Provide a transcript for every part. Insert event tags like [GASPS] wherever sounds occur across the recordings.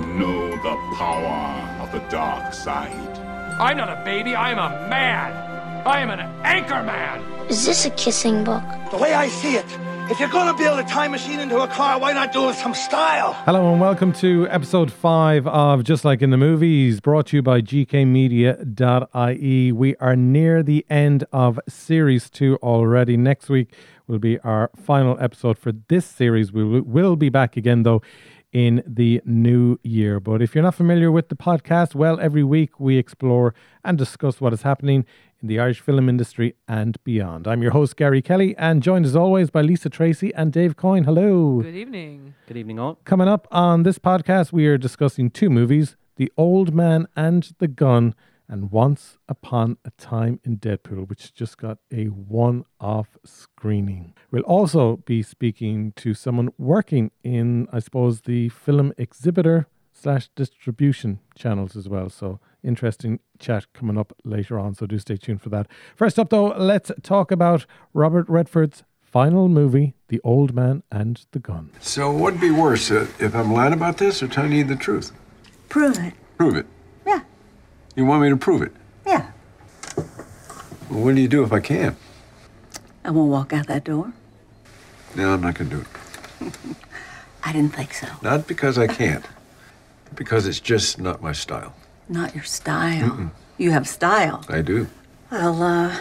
know the power of the dark side. I'm not a baby, I'm a man. I am an anchor man. Is this a kissing book? The way I see it, if you're gonna build a time machine into a car, why not do it with some style? Hello and welcome to episode five of Just Like in the Movies, brought to you by gkmedia.ie. We are near the end of series two already. Next week will be our final episode for this series. We will will be back again though in the new year. But if you're not familiar with the podcast, well, every week we explore and discuss what is happening in the Irish film industry and beyond. I'm your host, Gary Kelly, and joined as always by Lisa Tracy and Dave Coyne. Hello. Good evening. Good evening, all. Coming up on this podcast, we are discussing two movies The Old Man and the Gun, and Once Upon a Time in Deadpool, which just got a one off screening. We'll also be speaking to someone working in, I suppose, the film exhibitor slash distribution channels as well. So, interesting chat coming up later on. So, do stay tuned for that. First up, though, let's talk about Robert Redford's final movie, The Old Man and the Gun. So what'd be worse, uh, if I'm lying about this or telling you the truth? Prove it. Prove it. You want me to prove it? Yeah. Well, what do you do if I can't? I won't walk out that door. No, I'm not gonna do it. [LAUGHS] I didn't think so. Not because I can't. Because it's just not my style. Not your style. You have style. I do. Well, uh,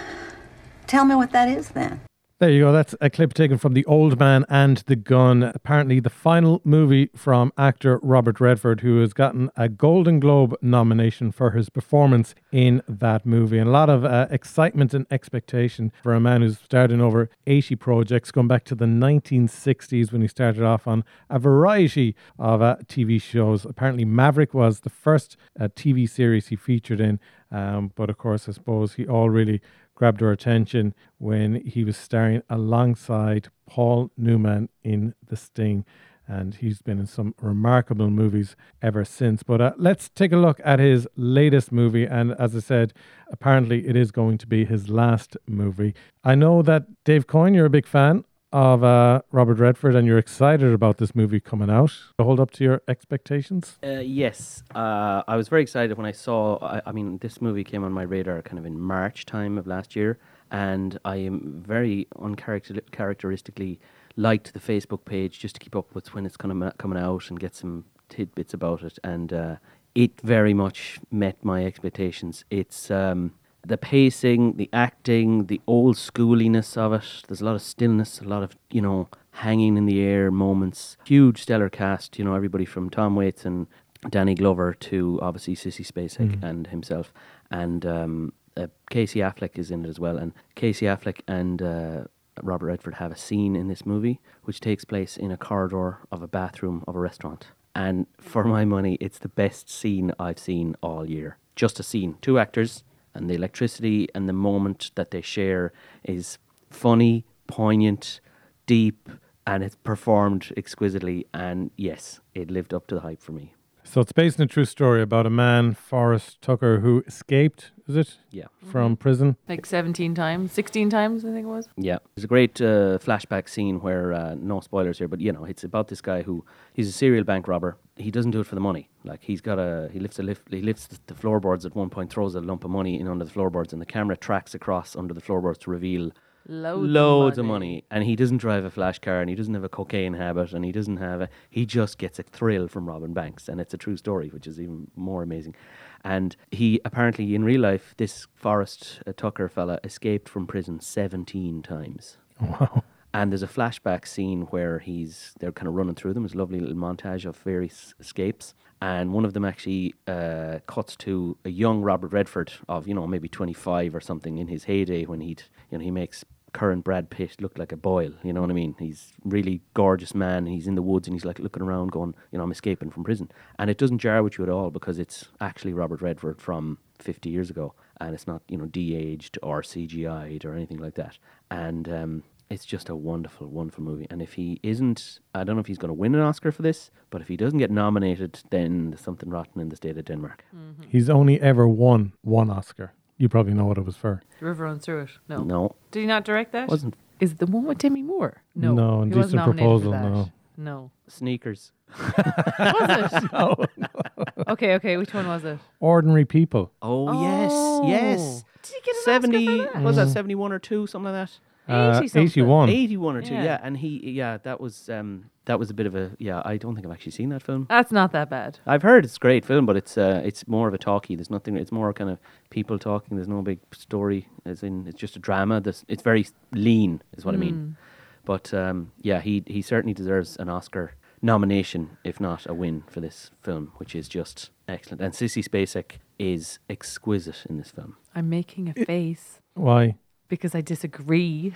tell me what that is then. There you go. That's a clip taken from The Old Man and the Gun. Apparently, the final movie from actor Robert Redford, who has gotten a Golden Globe nomination for his performance in that movie. And a lot of uh, excitement and expectation for a man who's started in over 80 projects, going back to the 1960s when he started off on a variety of uh, TV shows. Apparently, Maverick was the first uh, TV series he featured in. Um, but of course, I suppose he all really grabbed our attention when he was starring alongside Paul Newman in The Sting. And he's been in some remarkable movies ever since. But uh, let's take a look at his latest movie. And as I said, apparently it is going to be his last movie. I know that Dave Coyne, you're a big fan of uh, Robert Redford and you're excited about this movie coming out. Hold up to your expectations? Uh, yes, uh, I was very excited when I saw. I, I mean, this movie came on my radar kind of in March time of last year, and I am very uncharacteristically liked the Facebook page just to keep up with when it's kind of coming out and get some tidbits about it, and uh, it very much met my expectations. It's um, the pacing, the acting, the old schooliness of it. There's a lot of stillness, a lot of you know hanging in the air moments. Huge stellar cast. You know everybody from Tom Waits and Danny Glover to obviously Sissy Spacek Mm. and himself, and um, uh, Casey Affleck is in it as well. And Casey Affleck and uh, Robert Redford have a scene in this movie which takes place in a corridor of a bathroom of a restaurant. And for my money, it's the best scene I've seen all year. Just a scene, two actors, and the electricity and the moment that they share is funny, poignant, deep, and it's performed exquisitely. And yes, it lived up to the hype for me. So it's based on a true story about a man, Forrest Tucker, who escaped, is it? Yeah. From prison. Like 17 times, 16 times, I think it was. Yeah, there's a great uh, flashback scene where uh, no spoilers here, but you know it's about this guy who he's a serial bank robber. He doesn't do it for the money. Like he's got a he lifts a lift he lifts the, the floorboards at one point, throws a lump of money in under the floorboards, and the camera tracks across under the floorboards to reveal Loads, loads of of money. money. And he doesn't drive a flash car, and he doesn't have a cocaine habit, and he doesn't have a. He just gets a thrill from robbing banks, and it's a true story, which is even more amazing. And he apparently, in real life, this Forrest uh, Tucker fella escaped from prison seventeen times. [LAUGHS] Wow. And there's a flashback scene where he's they're kind of running through them. It's a lovely little montage of various escapes, and one of them actually uh, cuts to a young Robert Redford of you know maybe 25 or something in his heyday when he'd you know he makes current Brad Pitt look like a boil. You know what I mean? He's really gorgeous man. He's in the woods and he's like looking around, going, you know, I'm escaping from prison, and it doesn't jar with you at all because it's actually Robert Redford from 50 years ago, and it's not you know de-aged or CGI'd or anything like that, and. Um, it's just a wonderful, wonderful movie. And if he isn't, I don't know if he's going to win an Oscar for this, but if he doesn't get nominated, then there's something rotten in the state of Denmark. Mm-hmm. He's only ever won one Oscar. You probably know what it was for. The river runs through it. No. No, Did he not direct that? wasn't. Is it the one with Demi Moore? No. No, he Indecent wasn't nominated for Proposal, that. no. No. Sneakers. [LAUGHS] Was it? [LAUGHS] No. Okay, okay. Which one was it? Ordinary People. Oh, yes, yes. Oh. Did he get an Seventy Oscar for that? was that seventy one or two, something like that. Uh, 80 81. Eighty one or two, Yeah. yeah. And he, yeah, that was um, that was a bit of a, yeah. I don't think I've actually seen that film. That's not that bad. I've heard it's a great film, but it's uh, it's more of a talkie. There's nothing. It's more kind of people talking. There's no big story. As in, it's just a drama. This it's very lean, is what I mean. But um, yeah, he he certainly deserves an Oscar nomination, if not a win, for this film, which is just excellent. And Sissy Spacek is exquisite in this film. I'm making a face Why? Because I disagree.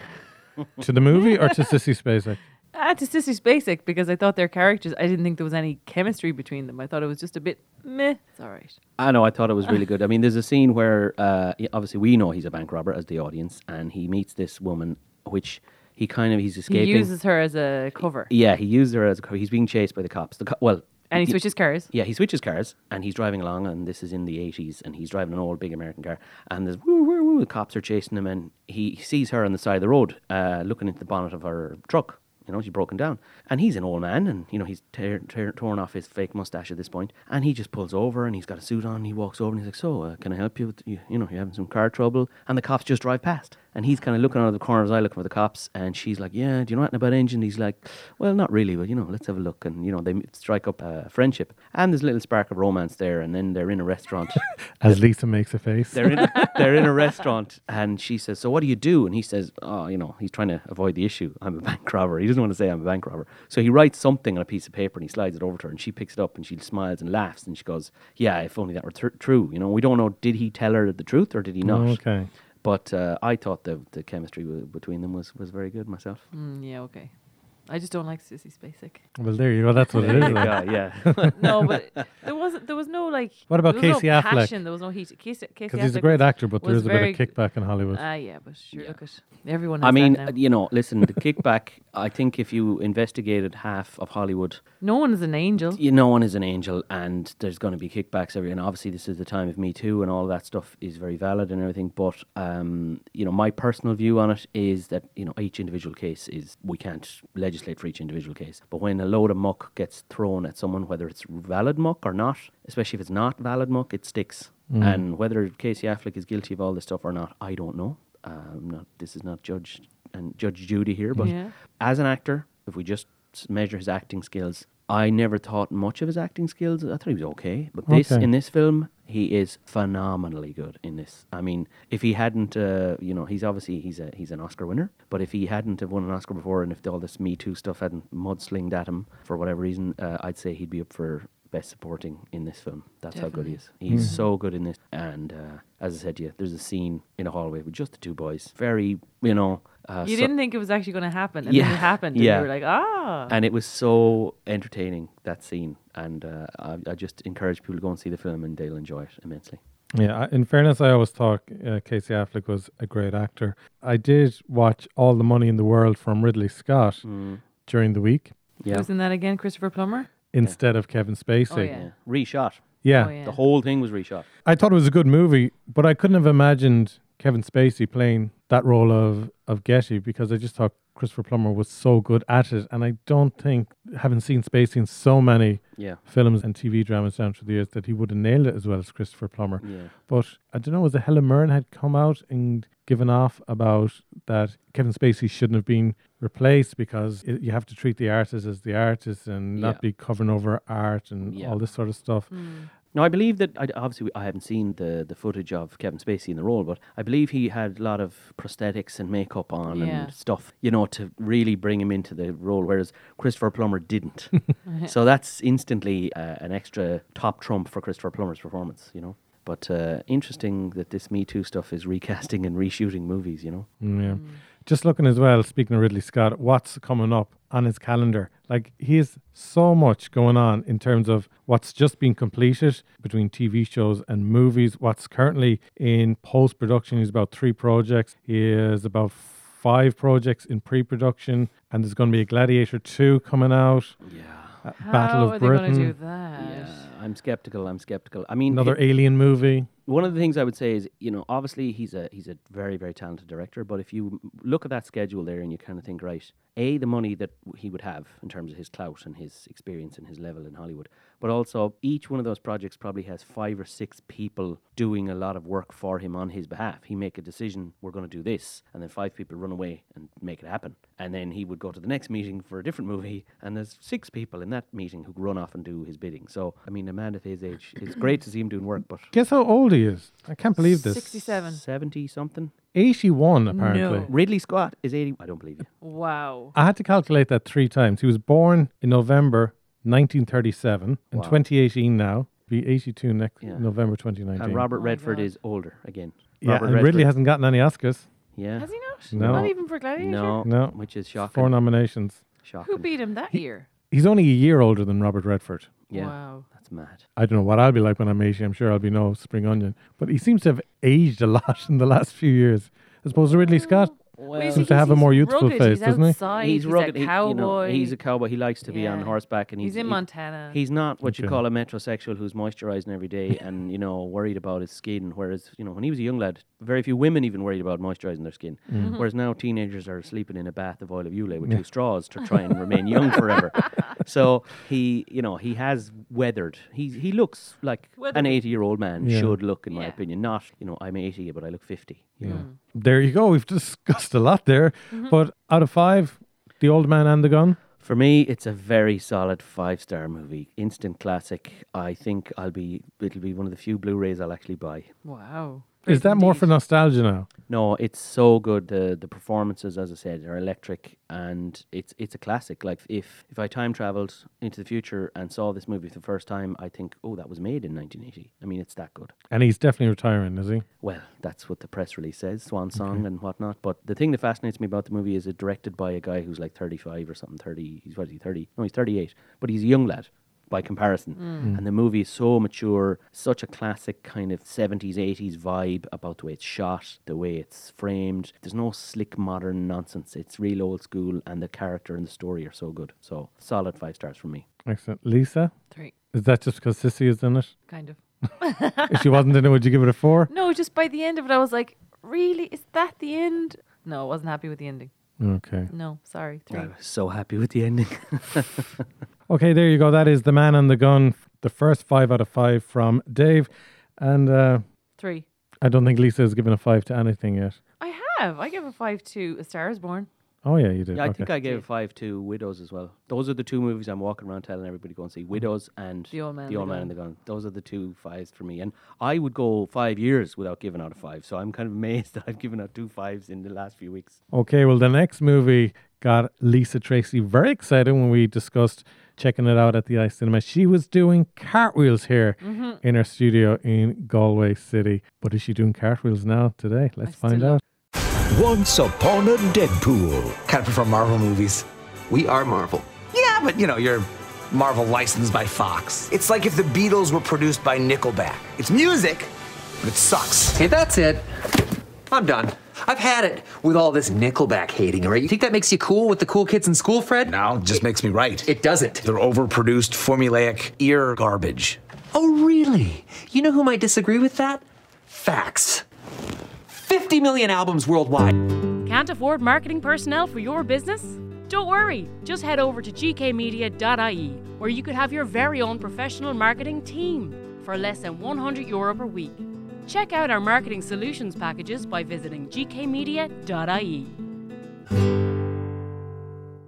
To the movie or to Sissy Spacek? [LAUGHS] Ah, to Sissy Spacek because I thought their characters. I didn't think there was any chemistry between them. I thought it was just a bit meh. It's all right. I know. I thought it was really good. I mean, there's a scene where uh, obviously we know he's a bank robber as the audience, and he meets this woman, which he kind of he's escaping. He uses her as a cover, yeah, he used her as a. co- He's being chased by the cops. The co- well, and he switches cars. Yeah, he switches cars and he's driving along, and this is in the 80s, and he's driving an old big American car, and there's woo woo woo, the cops are chasing him, and he sees her on the side of the road, uh, looking into the bonnet of her truck. You know, she's broken down, and he's an old man, and you know he's tear, tear, torn off his fake mustache at this point, and he just pulls over, and he's got a suit on. And he walks over, and he's like, "So, uh, can I help you? With, you, you know, you're having some car trouble?" And the cops just drive past, and he's kind of looking out of the corner of his eye, looking for the cops, and she's like, "Yeah, do you know anything about engine?" He's like, "Well, not really, but you know, let's have a look." And you know, they strike up a friendship, and there's a little spark of romance there, and then they're in a restaurant. [LAUGHS] As Lisa makes a face. they're in [LAUGHS] they're in a restaurant, and she says, "So what do you do?" And he says, "Oh, you know, he's trying to avoid the issue. I'm a bank robber. He doesn't want to say I'm a bank robber." So he writes something on a piece of paper and he slides it over to her, and she picks it up and she smiles and laughs, and she goes, "Yeah, if only that were tr- true." You know, we don't know. Did he tell her the truth or did he not? Oh, okay. But uh, I thought the the chemistry w- between them was, was very good myself. Mm, yeah, okay. I just don't like Sissy Spacek. Well, there you go. That's what it is. [LAUGHS] yeah, yeah. [LAUGHS] No, but there wasn't. There was no like. What about there was Casey no Affleck? Passion. There was no heat. Casey, Casey Because he's a great actor, but there is a bit of kickback in Hollywood. Ah, yeah, but sure, look at everyone. Has I mean, that now. you know, listen, the [LAUGHS] kickback. I think if you investigated half of Hollywood, no one is an angel. you no one is an angel and there's going to be kickbacks every and obviously this is the time of me too and all that stuff is very valid and everything but um you know my personal view on it is that you know each individual case is we can't legislate for each individual case but when a load of muck gets thrown at someone whether it's valid muck or not especially if it's not valid muck it sticks and whether Casey Affleck is guilty of all this stuff or not I don't know um not this is not judge and Judge Judy here but Yeah. as an actor, if we just measure his acting skills, I never thought much of his acting skills. I thought he was okay, but this Okay. in this film, he is phenomenally good in this. I mean, if he hadn't, uh, you know, he's obviously he's a he's an Oscar winner, but if he hadn't have won an Oscar before, and if all this Me Too stuff hadn't mudslinged at him for whatever reason, uh, I'd say he'd be up for best supporting in this film. That's how good he is. He's so good in this. And uh, as I said to you, there's a scene in a hallway with just the two boys. Very, you know. Uh, You so- didn't think it was actually going to happen, and Yeah, then it [LAUGHS] happened. And yeah. you were like, ah. and it was so entertaining that scene and uh, I, I just encourage people to go and see the film and they'll enjoy it immensely Yeah, I- in fairness, I always thought uh, Casey Affleck was a great actor. I did watch All the Money in the World from Ridley Scott during the week yeah Who's in that again? Christopher Plummer? Instead of Kevin Spacey. Oh, yeah. yeah reshot Yeah. Oh, yeah. the whole thing was reshot I thought it was a good movie, but I couldn't have imagined Kevin Spacey playing that role of, of Getty because I just thought Christopher Plummer was so good at it. And I don't think, having seen Spacey in so many yeah films and TV dramas down through the years, that he would have nailed it as well as Christopher Plummer. yeah But I don't know, was it Helen Mirren had come out and given off about that Kevin Spacey shouldn't have been replaced because it, you have to treat the artist as the artist and not Yeah. be covering over art and Yeah. all this sort of stuff. Mm. No I believe that I, obviously I haven't seen the, the footage of Kevin Spacey in the role but I believe he had a lot of prosthetics and makeup on Yeah. and stuff you know to really bring him into the role whereas Christopher Plummer didn't [LAUGHS] so that's instantly uh, an extra top trump for Christopher Plummer's performance you know but uh, interesting that this Me Too stuff is recasting and reshooting movies you know Mm, Yeah. Just looking as well, speaking of Ridley Scott, what's coming up on his calendar? Like, he has so much going on in terms of what's just been completed between TV shows and movies, what's currently in post production. He's about three projects. He has about five projects in pre production, and there's going to be a Gladiator 2 coming out. yeah uh, How Battle are of they Britain. going to do that? Yeah, I'm skeptical. I'm skeptical. I mean, Another it- alien movie. One of the things I would say is, you know, obviously he's a he's a very very talented director. But if you look at that schedule there and you kind of think, right, a the money that he would have in terms of his clout and his experience and his level in Hollywood, but also each one of those projects probably has five or six people doing a lot of work for him on his behalf. He make a decision, we're going to do this, and then five people run away and make it happen, and then he would go to the next meeting for a different movie, and there's six people in that meeting who run off and do his bidding. So I mean, a man at his age, it's great to see him doing work, but Guess how old he is? I can't believe this. 67. 70 something. 81, apparently. No. Ridley Scott is 80. I don't believe you. Wow. I had to calculate that three times. He was born in November 1937 in Wow. 2018 now. Be 82 next Yeah. November 2019. And Robert Oh my Redford God. is older again. yeah, Robert and Ridley hasn't gotten any Oscars. Yeah. Has he not? No. Not even for Gladiator? No, No. which is shocking. Four nominations. shocking. Who beat him that year? He's only a year older than Robert Redford. Yeah, Wow. that's mad. I don't know what I'll be like when I'm 80. I'm sure I'll be no spring onion. But he seems to have aged a lot [LAUGHS] in the last few years. As opposed to Ridley Scott. Well, Seems to have a more youthful rugged, face, he's doesn't he? outside, he's He's, rugged. a he- cowboy. you know, he's a cowboy. He likes to be on Yeah. horseback, and he's, He's in he- Montana. He's not what you Okay. call a metrosexual who's moisturising every day [LAUGHS] and you know worried about his skin. Whereas you know when he was a young lad, very few women even worried about moisturising their skin. Mm-hmm. Whereas now teenagers are sleeping in a bath of oil of Ulay with two straws to try and remain young forever. [LAUGHS] So he, you know, he has weathered. He he looks like an eighty-year-old man Yeah. should look, in my Yeah. opinion. Not you know I'm eighty, but I look fifty. You know. There you go. We've [LAUGHS] discussed a lot there. Mm-hmm. But out of five, The Old Man and the Gun. For me, it's a very solid five star movie. Instant classic. I think I'll be it'll be one of the few Blu-rays I'll actually buy. Wow. Is that more for nostalgia now? No, it's so good. The the performances, as I said, are electric, and it's it's a classic. Like if if I time traveled into the future and saw this movie for the first time, I think, oh, that was made in 1980. I mean, it's that good. And he's definitely retiring, is he? Well, that's what the press release says, swan song and whatnot. But the thing that fascinates me about the movie is it directed by a guy who's like 35 or something, 30. He's what is he, 30? No, he's 38. But he's a young lad by comparison. Mm. And the movie is so mature, such a classic kind of 70s, 80s vibe about the way it's shot, the way it's framed. There's no slick modern nonsense. It's real old school, and the character and the story are so good. So solid five stars from me. Excellent. Lisa, Three. is that just because Sissy is in it? Kind of. [LAUGHS] if she wasn't in it, would you give it a four? No, just by the end of it, I was like, really? Is that the end? No, I wasn't happy with the ending. Okay. No, sorry. Three. I was so happy with the ending. [LAUGHS] Okay, there you go. That is The Man and the Gun, the first five out of five from Dave. And uh, Three. I don't think Lisa has given a five to anything yet. I have. I give a five to A Star is Born. Oh, yeah, you did. Yeah, I okay. think I gave five to Widows as well. Those are the two movies I'm walking around telling everybody to go and see. Widows and The Old Man and the the Old Man Gun. and the Gun. Those are the two fives for me. And I would go five years without giving out a five. So I'm kind of amazed [LAUGHS] that I've given out two fives in the last few weeks. Okay, well, the next movie got Lisa Tracy very excited when we discussed checking it out at the iCinema. She was doing cartwheels here Mm-hmm. in her studio in Galway City. But is she doing cartwheels now today? Let's still find out. Once upon a Deadpool. kind of prefer Marvel movies. We are Marvel. Yeah, but you know, you're Marvel licensed by Fox. It's like if the Beatles were produced by Nickelback. It's music, but it sucks. Hey, that's it. I'm done. I've had it with all this Nickelback hating, all right? You think that makes you cool with the cool kids in school, Fred? No, it just makes me right. It doesn't. They're overproduced, formulaic ear garbage. Oh, really? You know who might disagree with that? Facts. 50 million albums worldwide. Can't afford marketing personnel for your business? Don't worry, just head over to gkmedia.ie where you could have your very own professional marketing team for less than 100 euro per week. Check out our marketing solutions packages by visiting gkmedia.ie.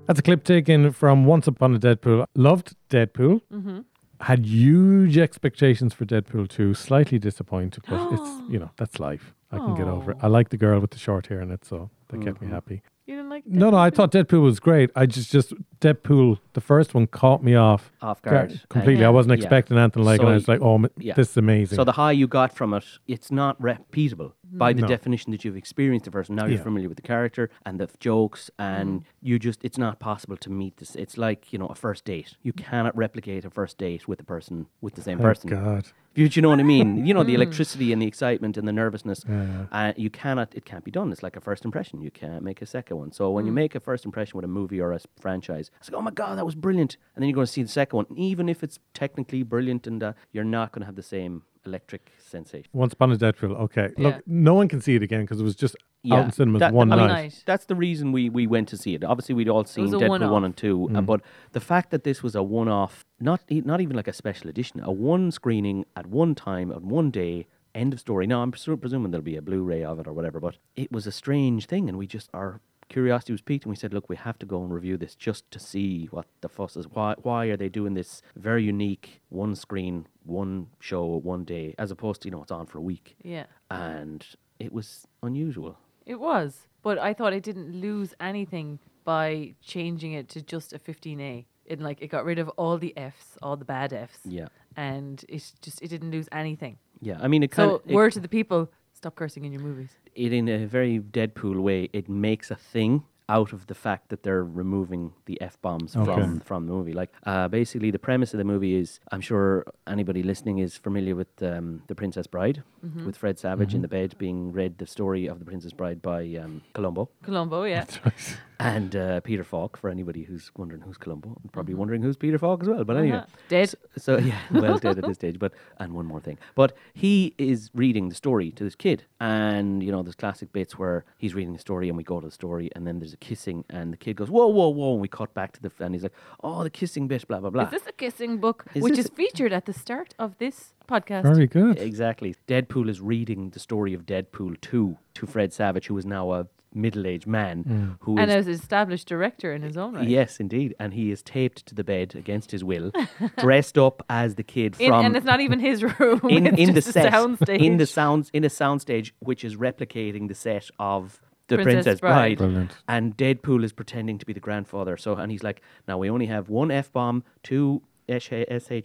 That's a clip taken from Once Upon a Deadpool. Loved Deadpool. Mm-hmm. Had huge expectations for Deadpool 2. Slightly disappointed, but it's, [GASPS] you know, that's life. I can get over it. I like the girl with the short hair in it, so that kept me mm-hmm. happy. You didn't like No, no, I thought Deadpool was great. I just, just Deadpool, the first one caught me off Off guard guard. completely. Yeah. I wasn't Yeah. expecting anything like it. So I was like, oh, m- Yeah. this is amazing. So the high you got from it, it's not repeatable. By the No. definition that you've experienced the person. Now you're Yeah. familiar with the character and the f- jokes, and you just it's not possible to meet this. It's like you know a first date. You cannot replicate a first date with the person with the same Oh, person. God. You, you know what I mean? You know the electricity and the excitement and the nervousness. Yeah. Uh, you cannot. It can't be done. It's like a first impression. You can't make a second one. So when you make a first impression with a movie or a franchise, it's like, oh my god, that was brilliant. And then you're going to see the second one, and even if it's technically brilliant, and uh, you're not going to have the same electric sensation. Once Upon a Deadpool. Okay. Yeah. Look, no one can see it again because it was just out in cinemas that- one I mean, night. That's the reason we, we went to see it. Obviously, we'd all seen was a Deadpool one-off. one and two, Mm. uh, but the fact that this was a one off, not e- not even like a special edition, a one screening at one time on one day. End of story. Now I'm presu- presuming there'll be a Blu-ray of it or whatever, but it was a strange thing, and we just our curiosity was piqued, and we said, "Look, we have to go and review this just to see what the fuss is. Why why are they doing this very unique one screen, one show, one day, as opposed to you know it's on for a week?" Yeah. And it was unusual. It was, but I thought it didn't lose anything by changing it to just a 15A. It like it got rid of all the Fs, all the bad Fs. Yeah. And it just it didn't lose anything. Yeah, I mean, it kind So of word to the people: stop cursing in your movies. it in a very Deadpool way. It makes a thing out of the fact that they're removing the f bombs Okay. from from the movie. Like, uh, basically, the premise of the movie is: I'm sure anybody listening is familiar with um, the Princess Bride, Mhm. with Fred Savage Mm-hmm. in the bed being read the story of the Princess Bride by um, Columbo. Columbo, yeah. [LAUGHS] And uh, Peter Falk, for anybody who's wondering who's Columbo, and probably wondering who's Peter Falk as well. But anyway, Uh-huh. Dead. So, so, [LAUGHS] yeah, well dead at this stage. But and one more thing, but he is reading the story to this kid, and you know there's classic bits where he's reading the story, and we go to the story, and then there's a kissing, and the kid goes whoa whoa whoa, and we cut back to the f- and he's like oh the kissing bit blah blah blah. Is this a kissing book, Is which is featured at the start of this podcast? Very good. Exactly. Deadpool is reading the story of Deadpool 2 to Fred Savage, who is now a middle-aged man Mm. who is and as an established director in his own right. Yes, indeed. And he is taped to the bed against his will, [LAUGHS] dressed up as the kid In- from. and it's not even his [LAUGHS] room. In, it's in the just a set, soundstage. in the sounds, in a soundstage, which is replicating the set of the Princess Princess, Bride. Bride. Brilliant. And Deadpool is pretending to be the grandfather. So, and he's like, now we only have one f bomb, two sh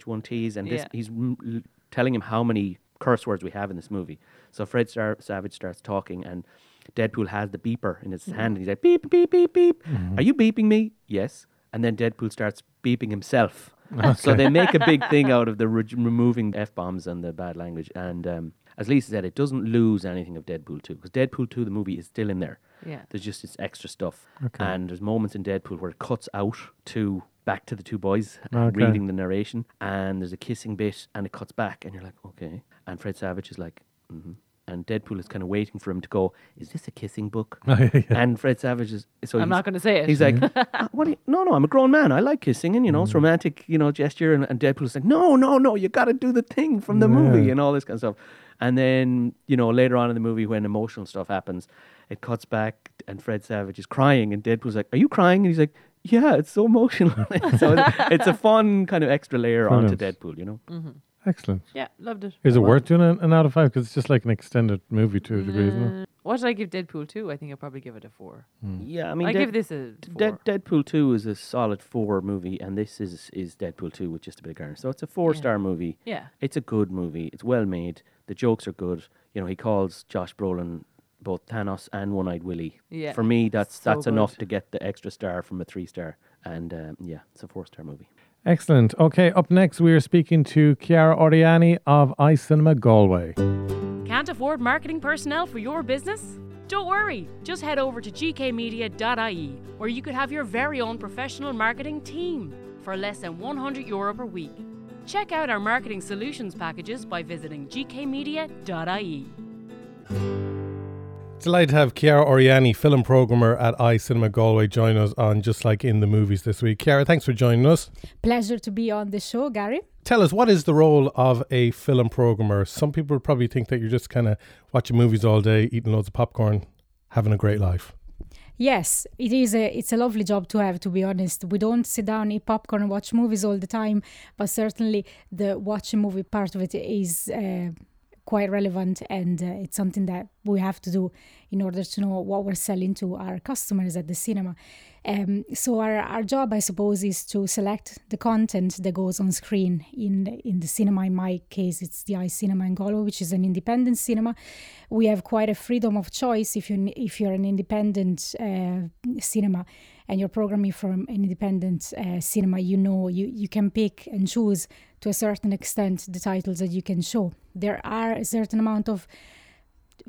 one ts, and this, Yeah. he's telling him how many curse words we have in this movie. So Fred Star- Savage starts talking, and Deadpool has the beeper in his hand, and he's like, beep, beep, beep, beep. Are you beeping me? Yes. And then Deadpool starts beeping himself. So they make a big thing [LAUGHS] out of the re- removing f bombs and the bad language. And um, as Lisa said, it doesn't lose anything of Deadpool 2 because Deadpool 2, the movie, is still in there. Yeah. There's just this extra stuff. Okay. And there's moments in Deadpool where it cuts out to back to the two boys Okay. reading the narration, and there's a kissing bit, and it cuts back, and you're like, okay. And Fred Savage is like, mm-hmm. And Deadpool is kind of waiting for him to go, is this a kissing book? [LAUGHS] Yeah, yeah. And Fred Savage is, so I'm not gonna say it. He's like, [LAUGHS] "Uh, what? do you- no, no, I'm a grown man. I like kissing, and you know, Mm. it's romantic, you know, gesture. And, and Deadpool's like, no, no, no, you got to do the thing from the movie and all this kind of stuff. And then, you know, later on in the movie, when emotional stuff happens, it cuts back, and Fred Savage is crying, and Deadpool's like, "Are you crying?" And he's like, "Yeah, it's so emotional." [LAUGHS] so it's, it's a fun kind of extra layer onto Brilliant. Deadpool, you know. Excellent. Yeah, loved it. Is it worth doing an, an out of five? Because it's just like an extended movie to a degree, isn't it? What did I give Deadpool 2? I think I'd probably give it a 4. Yeah, I mean, I Dead- give this a 4. Dead, Deadpool two is a solid four movie, and this is is Deadpool two with just a bit of garnish. So it's a four star movie. Yeah. it's a good movie. It's well made. The jokes are good. You know, he calls Josh Brolin both Thanos and One Eyed Willie. Yeah, For me, that's so that's enough good. to get the extra star from a three star. And um, yeah, it's a four star movie. Excellent. Okay, up next we are speaking to Chiara Oriani of iCinema Galway. Can't afford marketing personnel for your business? Don't worry, just head over to gkmedia.ie where you could have your very own professional marketing team for less than 100 euro per week. Check out our marketing solutions packages by visiting gkmedia.ie. Delighted to have Chiara Oriani, film programmer at iCinema Galway, join us on Just Like in the Movies this week. Chiara, thanks for joining us. Pleasure to be on the show, Gary. Tell us, what is the role of a film programmer? Some people probably think that you're just kind of watching movies all day, eating loads of popcorn, having a great life. Yes, it is a it's a lovely job to have to be honest. We don't sit down, eat popcorn and watch movies all the time, but certainly the watching movie part of it is uh, quite relevant and uh, it's something that we have to do in order to know what we're selling to our customers at the cinema. Um, so our, our job, I suppose, is to select the content that goes on screen in in the cinema. In my case, it's the i cinema in Galway, which is an independent cinema. We have quite a freedom of choice if you if you're an independent uh, cinema and you're programming from an independent uh, cinema. You know you you can pick and choose to a certain extent the titles that you can show. There are a certain amount of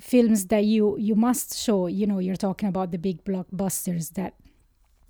films that you you must show. You know, you're talking about the big blockbusters that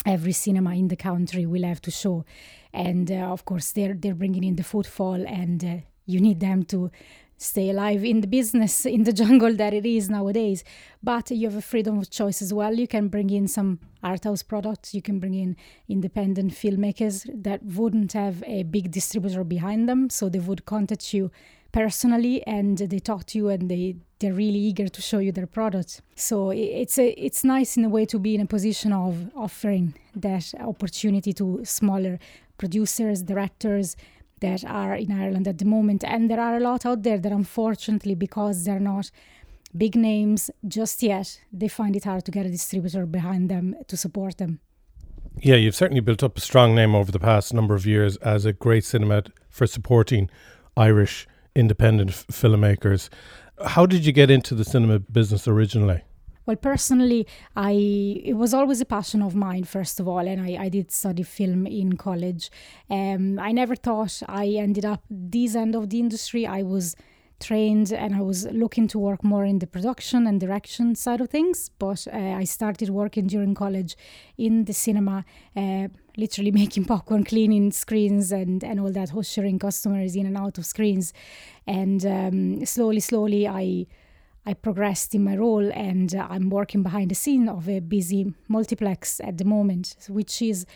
every cinema in the country will have to show and uh, of course they're they're bringing in the footfall and uh, you need them to stay alive in the business [LAUGHS] in the jungle that it is nowadays. But you have a freedom of choice as well. You can bring in some art house products. You can bring in independent filmmakers that wouldn't have a big distributor behind them. So they would contact you personally and they talk to you and they they're really eager to show you their product so it's a it's nice in a way to be in a position of offering that opportunity to smaller producers directors that are in Ireland at the moment and there are a lot out there that unfortunately because they're not big names just yet they find it hard to get a distributor behind them to support them yeah, you've certainly built up a strong name over the past number of years as a great cinema for supporting Irish independent f- filmmakers. How did you get into the cinema business originally? Well, personally, I it was always a passion of mine, first of all, and I, I did study film in college. Um, I never thought I ended up this end of the industry. I was trained and I was looking to work more in the production and direction side of things. But uh, I started working during college in the cinema, uh, literally [LAUGHS] making popcorn, cleaning screens, and, and all that, ushering customers in and out of screens. And um, slowly, slowly, I I progressed in my role, and uh, I'm working behind the scene of a busy multiplex at the moment, which is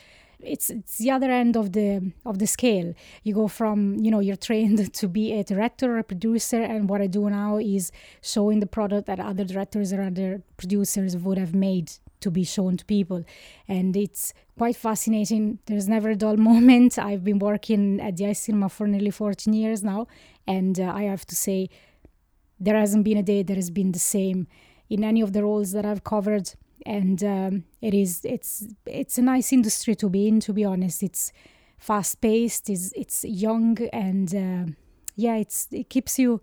it's it's the other end of the of the scale. You go from you know you're trained [LAUGHS] to be a director or a producer, and what I do now is showing the product that other directors or other producers would have made to be shown to people, and it's quite fascinating. There's never a dull [LAUGHS] moment. I've been working at the iCinema for nearly 14 years now, and uh, I have to say there hasn't been a day that has been the same in any of the roles that I've covered and um, it is it's it's a nice industry to be in. To be honest, it's fast paced. It's it's young and uh, yeah, it's it keeps you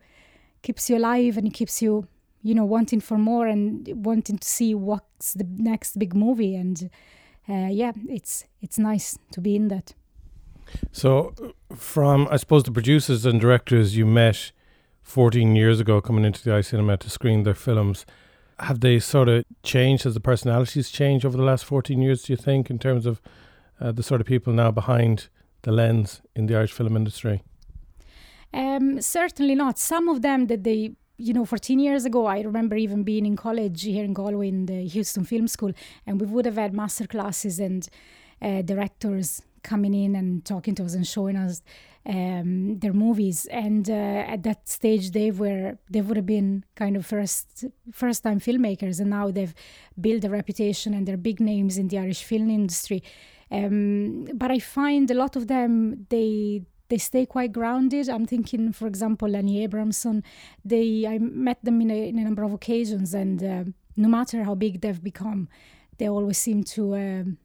keeps you alive and it keeps you you know wanting for more and wanting to see what's the next big movie and uh, yeah, it's it's nice to be in that. So, from I suppose the producers and directors you met 14 years ago coming into the iCinema to screen their films have they sort of changed? Has the personalities changed over the last 14 years, do you think, in terms of uh, the sort of people now behind the lens in the Irish film industry? Um, certainly not. Some of them that they, you know, 14 years ago, I remember even being in college here in Galway in the Huston Film School, and we would have had master classes and uh, directors coming in and talking to us and showing us um, their movies. And uh, at that stage, they were they would have been kind of first first time filmmakers, and now they've built a reputation and they're big names in the Irish film industry. Um, but I find a lot of them they they stay quite grounded. I'm thinking, for example, Lenny Abrahamson. They I met them in a, in a number of occasions, and uh, no matter how big they've become, they always seem to um,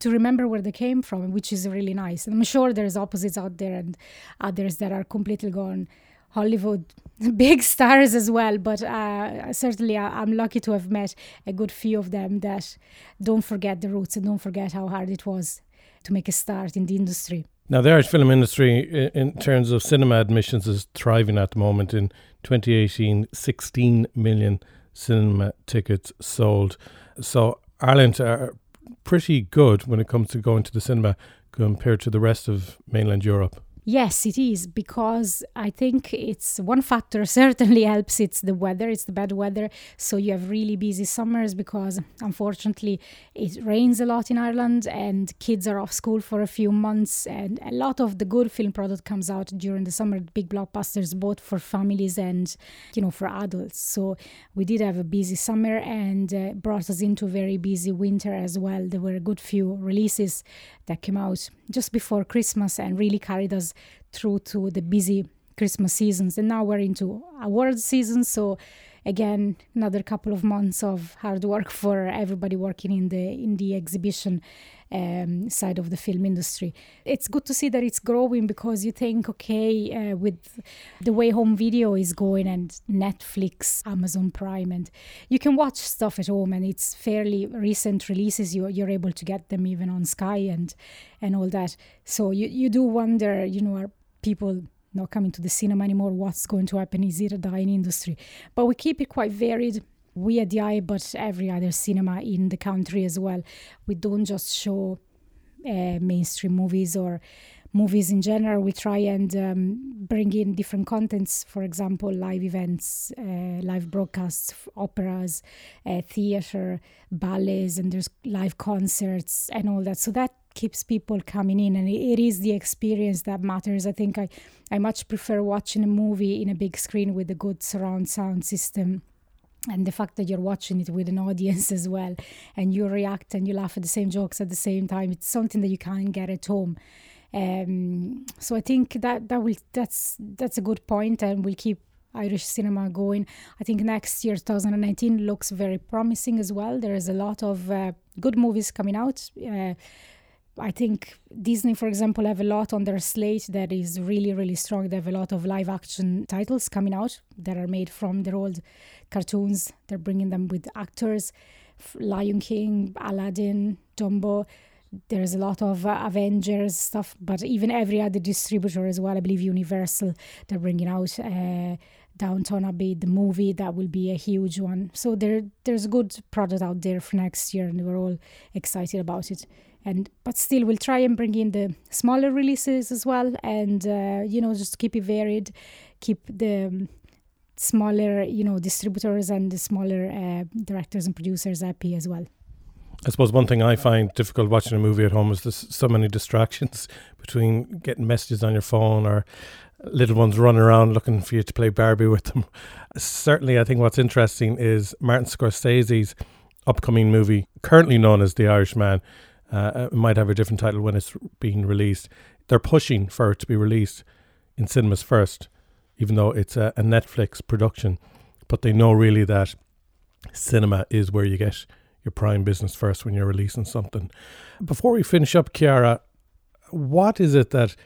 to remember where they came from, which is really nice. And I'm sure there's opposites out there and others that are completely gone Hollywood [LAUGHS] big stars as well. But uh, certainly, I, am lucky to have met a good few of them that don't forget the roots and don't forget how hard it was to make a start in the industry. Now, the Irish film industry, in terms of cinema admissions, is thriving at the moment. In 2018, 16 million cinema tickets sold. So Ireland are pretty good when it comes to going to the cinema compared to the rest of mainland Europe. Yes, it is because I think it's one factor [LAUGHS] certainly helps. It's the weather, it's the bad weather. So you have really busy summers because unfortunately it rains a lot in Ireland and kids are off school for a few months. And a lot of the good film product comes out during the summer, big blockbusters, both for families and, you know, for adults. So we did have a busy summer and uh, brought us into a very busy winter as well. There were a good few releases that came out just before Christmas and really carried us through to the busy Christmas seasons, and now we're into awards season. So again, another couple of months of hard work [LAUGHS] for everybody working in the in the exhibition um, side of the film industry. It's good to see that it's growing because you think, okay, uh, with the way home video is going and Netflix, Amazon Prime, and you can watch stuff at home, and it's fairly recent releases. You're, you're able to get them even on Sky and and all that. So you you do wonder, you know, are people not coming to the cinema anymore? What's going to happen? Is it a dying industry? But we keep it quite varied we at the Eye, but every other cinema in the country as well. We don't just show uh, mainstream movies or movies in general. We try and um, bring in different contents, for example, live events, uh, live broadcasts, operas, uh, theater, ballets, and there's live concerts and all that. So that keeps people coming in and it is the experience that matters. I think i i much prefer watching a movie in a big screen with a good surround sound system and the fact that you're watching it with an [LAUGHS] audience as well and you react and you laugh at the same jokes at the same time it's something that you can't get at home. Um, so i think that that will that's that's a good point and we'll keep irish cinema going. I think next year 2019 looks very promising as well. There is a lot of uh, good movies coming out uh, I think Disney, for example, have a lot on their slate that is really, really strong. They have a lot of live action titles coming out that are made from their old cartoons. They're bringing them with actors. Lion King, Aladdin, Dumbo. There's a lot of uh, Avengers stuff, but even every other distributor as well. I believe Universal, they're bringing out uh, Downton Abbey, the movie. That will be a huge one. So there, there's good product out there for next year, and we're all excited about it and but still we'll try and bring in the smaller releases as well and uh, you know just keep it varied keep the um, smaller you know distributors and the smaller uh, directors and producers happy as well I suppose one thing I find difficult watching a movie at home is there's so many distractions [LAUGHS] between getting messages on your phone or little ones running around looking for you to play Barbie with them. Certainly, I think what's interesting is Martin Scorsese's upcoming movie, currently known as The Irishman, uh, it might have a different title when it's being released. They're pushing for it to be released in cinemas first, even though it's a, a Netflix production. But they know really that cinema is where you get your prime business first when you're releasing something. Before we finish up, Chiara, what is it that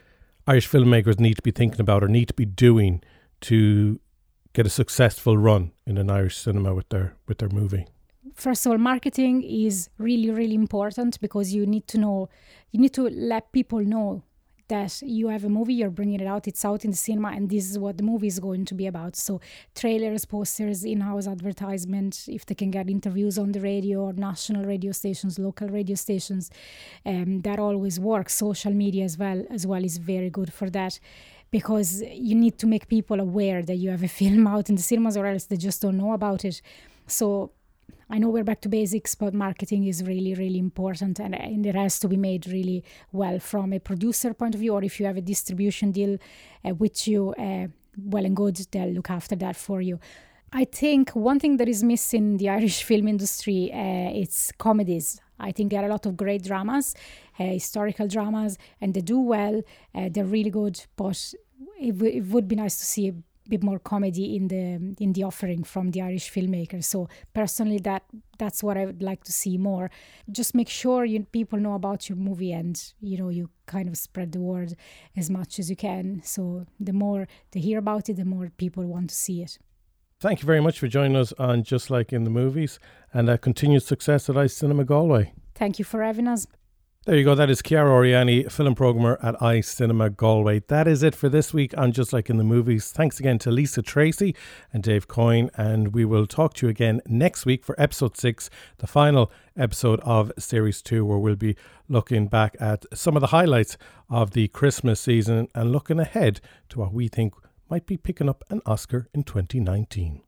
Irish filmmakers need to be thinking about or need to be doing to get a successful run in an Irish cinema with their with their movie? First of all, marketing is really, really important because you need to know, you need to let people know that you have a movie, you're bringing it out, it's out in the cinema, and this is what the movie is going to be about. So, trailers, posters, in house advertisement, if they can get interviews on the radio or national radio stations, local radio stations, um, that always works. Social media as well, as well, is very good for that because you need to make people aware that you have a [LAUGHS] film out in the cinemas or else they just don't know about it. So, I know we're back to basics, but marketing is really, really important and, and it has to be made really well from a producer point of view, or if you have a distribution deal uh, with you, uh, well and good, they'll look after that for you. I think one thing that is missing in the [LAUGHS] Irish film industry uh, it's comedies. I think there are a lot of great dramas, uh, historical dramas, and they do well. Uh, they're really good, but it, w- it would be nice to see bit more comedy in the in the offering from the Irish filmmakers. So personally, that that's what I would like to see more. Just make sure you people know about your movie, and you know you kind of spread the word as much as you can. So the more they hear about it, the more people want to see it. Thank you very much for joining us on Just Like in the Movies, and uh, continued success at iCinema Galway. Thank you for having us. There you go. That is Chiara Oriani, film programmer at iCinema Galway. That is it for this week on Just Like in the Movies. Thanks again to Lisa Tracy and Dave Coyne, and we will talk to you again next week for episode six, the final episode of series two, where we'll be looking back at some of the highlights of the Christmas season and looking ahead to what we think might be picking up an Oscar in 2019.